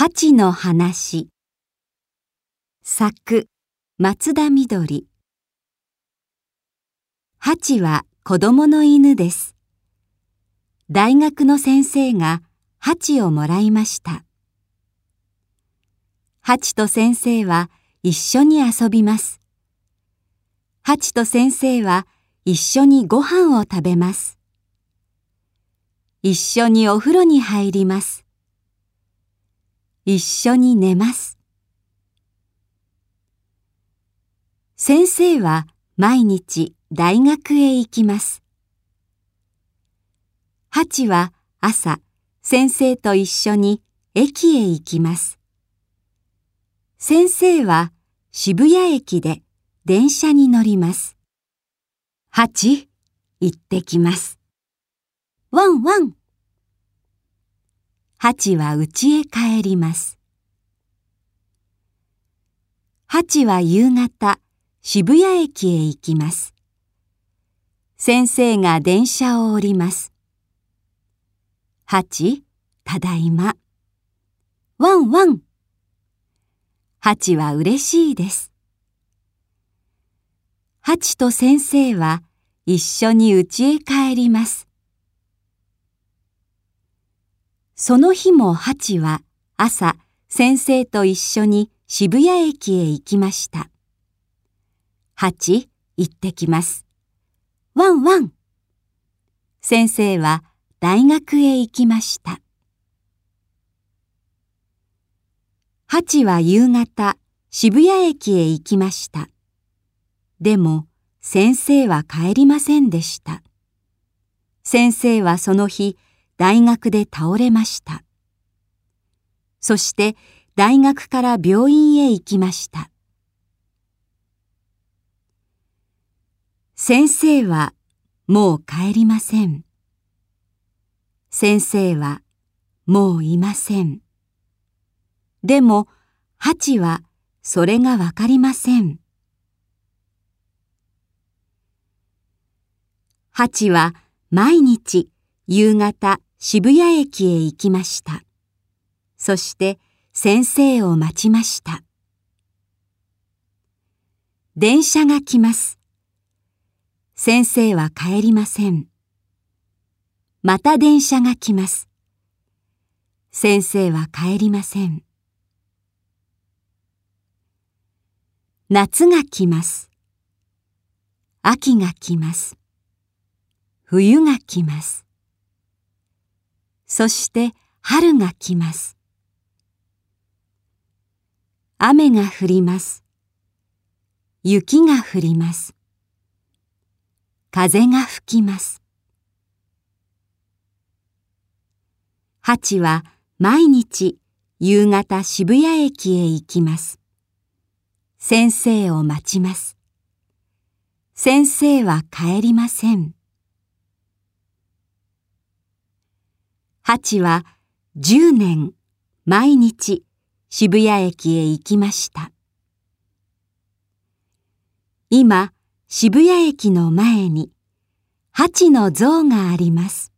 ハチの話作松田みどりハチは子供の犬です。大学の先生がハチをもらいました。ハチと先生は一緒に遊びます。ハチと先生は一緒にご飯を食べます。一緒にお風呂に入ります。一緒に寝ます。先生は毎日大学へ行きます。ハチは朝先生と一緒に駅へ行きます。先生は渋谷駅で電車に乗ります。ハチ、行ってきます。ワンワン。ハチは家へ帰ります。ハチは夕方、渋谷駅へ行きます。先生が電車を降ります。ハチ、ただいま。ワンワン。ハチは嬉しいです。ハチと先生は一緒に家へ帰ります。その日もハチは朝先生と一緒に渋谷駅へ行きました。ハチ、行ってきます。ワンワン。先生は大学へ行きました。ハチは夕方渋谷駅へ行きました。でも先生は帰りませんでした。先生はその日大学で倒れました。そして大学から病院へ行きました。先生はもう帰りません。先生はもういません。でも、ハチはそれがわかりません。ハチは毎日夕方渋谷駅へ行きました。そして先生を待ちました。電車が来ます。先生は帰りません。また電車が来ます。先生は帰りません。夏が来ます。秋が来ます。冬が来ます。そして春が来ます。雨が降ります。雪が降ります。風が吹きます。ハチは毎日夕方渋谷駅へ行きます。先生を待ちます。先生は帰りません。ハチは10年毎日渋谷駅へ行きました。今、渋谷駅の前にハチの像があります。